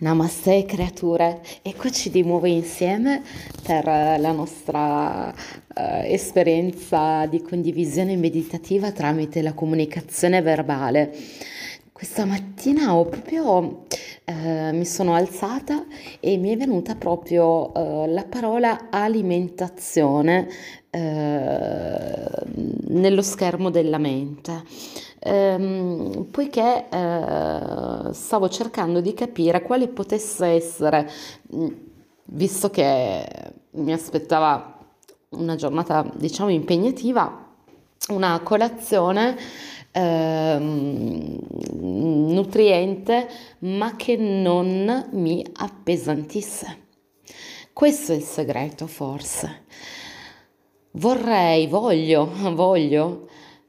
Namaste creature, eccoci di nuovo insieme per la nostra uh, esperienza di condivisione meditativa tramite la comunicazione verbale. Questa mattina ho proprio, uh, mi sono alzata e mi è venuta proprio uh, la parola alimentazione nello schermo della mente. Ehm, poiché eh, stavo cercando di capire quale potesse essere, mm, visto che mi aspettava una giornata diciamo impegnativa, una colazione ehm, nutriente ma che non mi appesantisse. Questo è il segreto forse. Vorrei, voglio, voglio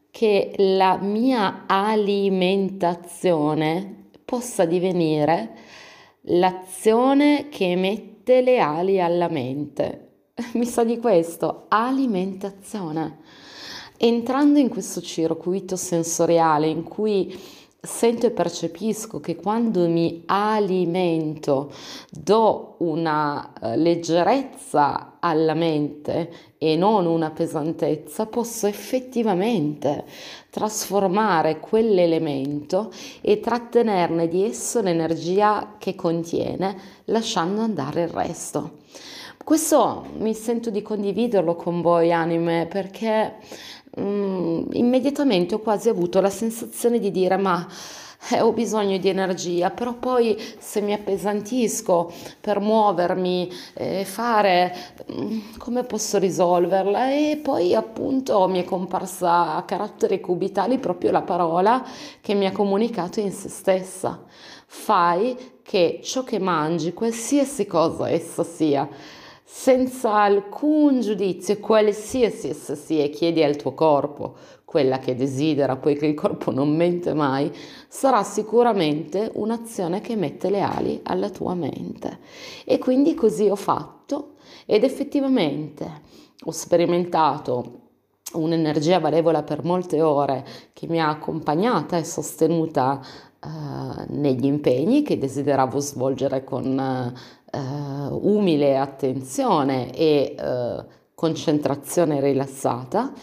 che la mia alimentazione possa divenire l'azione che mette le ali alla mente. Mi sa di questo, alimentazione. Entrando in questo circuito sensoriale in cui sento e percepisco che quando mi alimento do una uh, leggerezza alla mente e non una pesantezza, posso effettivamente trasformare quell'elemento e trattenerne di esso l'energia che contiene, lasciando andare il resto. Questo mi sento di condividerlo con voi anime perché um, immediatamente ho quasi avuto la sensazione di dire ma eh, ho bisogno di energia, però poi se mi appesantisco per muovermi e eh, fare, mm, come posso risolverla? E poi appunto mi è comparsa a caratteri cubitali proprio la parola che mi ha comunicato in se stessa. Fai che ciò che mangi, qualsiasi cosa essa sia, senza alcun giudizio, qualsiasi essa sia, chiedi al tuo corpo quella che desidera, poiché il corpo non mente mai, sarà sicuramente un'azione che mette le ali alla tua mente. E quindi così ho fatto ed effettivamente ho sperimentato un'energia valevole per molte ore che mi ha accompagnata e sostenuta uh, negli impegni che desideravo svolgere con uh, umile attenzione e uh, concentrazione rilassata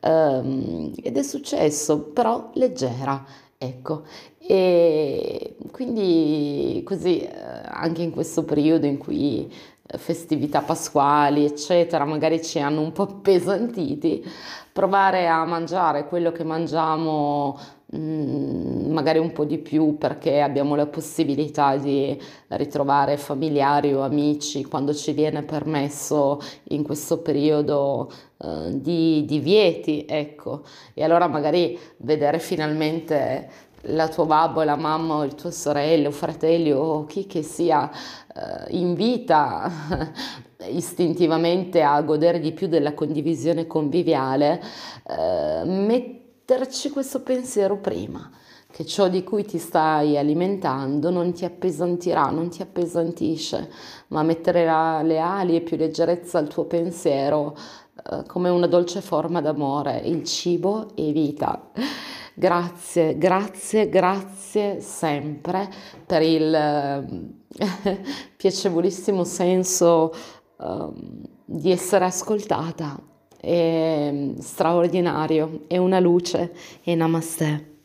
um, ed è successo però leggera, ecco. E quindi così anche in questo periodo in cui festività pasquali, eccetera, magari ci hanno un po' pesantiti, provare a mangiare quello che mangiamo magari un po' di più perché abbiamo la possibilità di ritrovare familiari o amici quando ci viene permesso in questo periodo uh, di divieti, ecco, e allora magari vedere finalmente la tua babbo, la mamma o il tuo sorello, fratello o chi che sia uh, in vita istintivamente a godere di più della condivisione conviviale, uh, met- metterci questo pensiero prima, che ciò di cui ti stai alimentando non ti appesantirà, non ti appesantisce, ma mettere le ali e più leggerezza al tuo pensiero eh, come una dolce forma d'amore. Il cibo è vita. Grazie, grazie, grazie sempre per il eh, piacevolissimo senso eh, di essere ascoltata è straordinario, è una luce e namaste.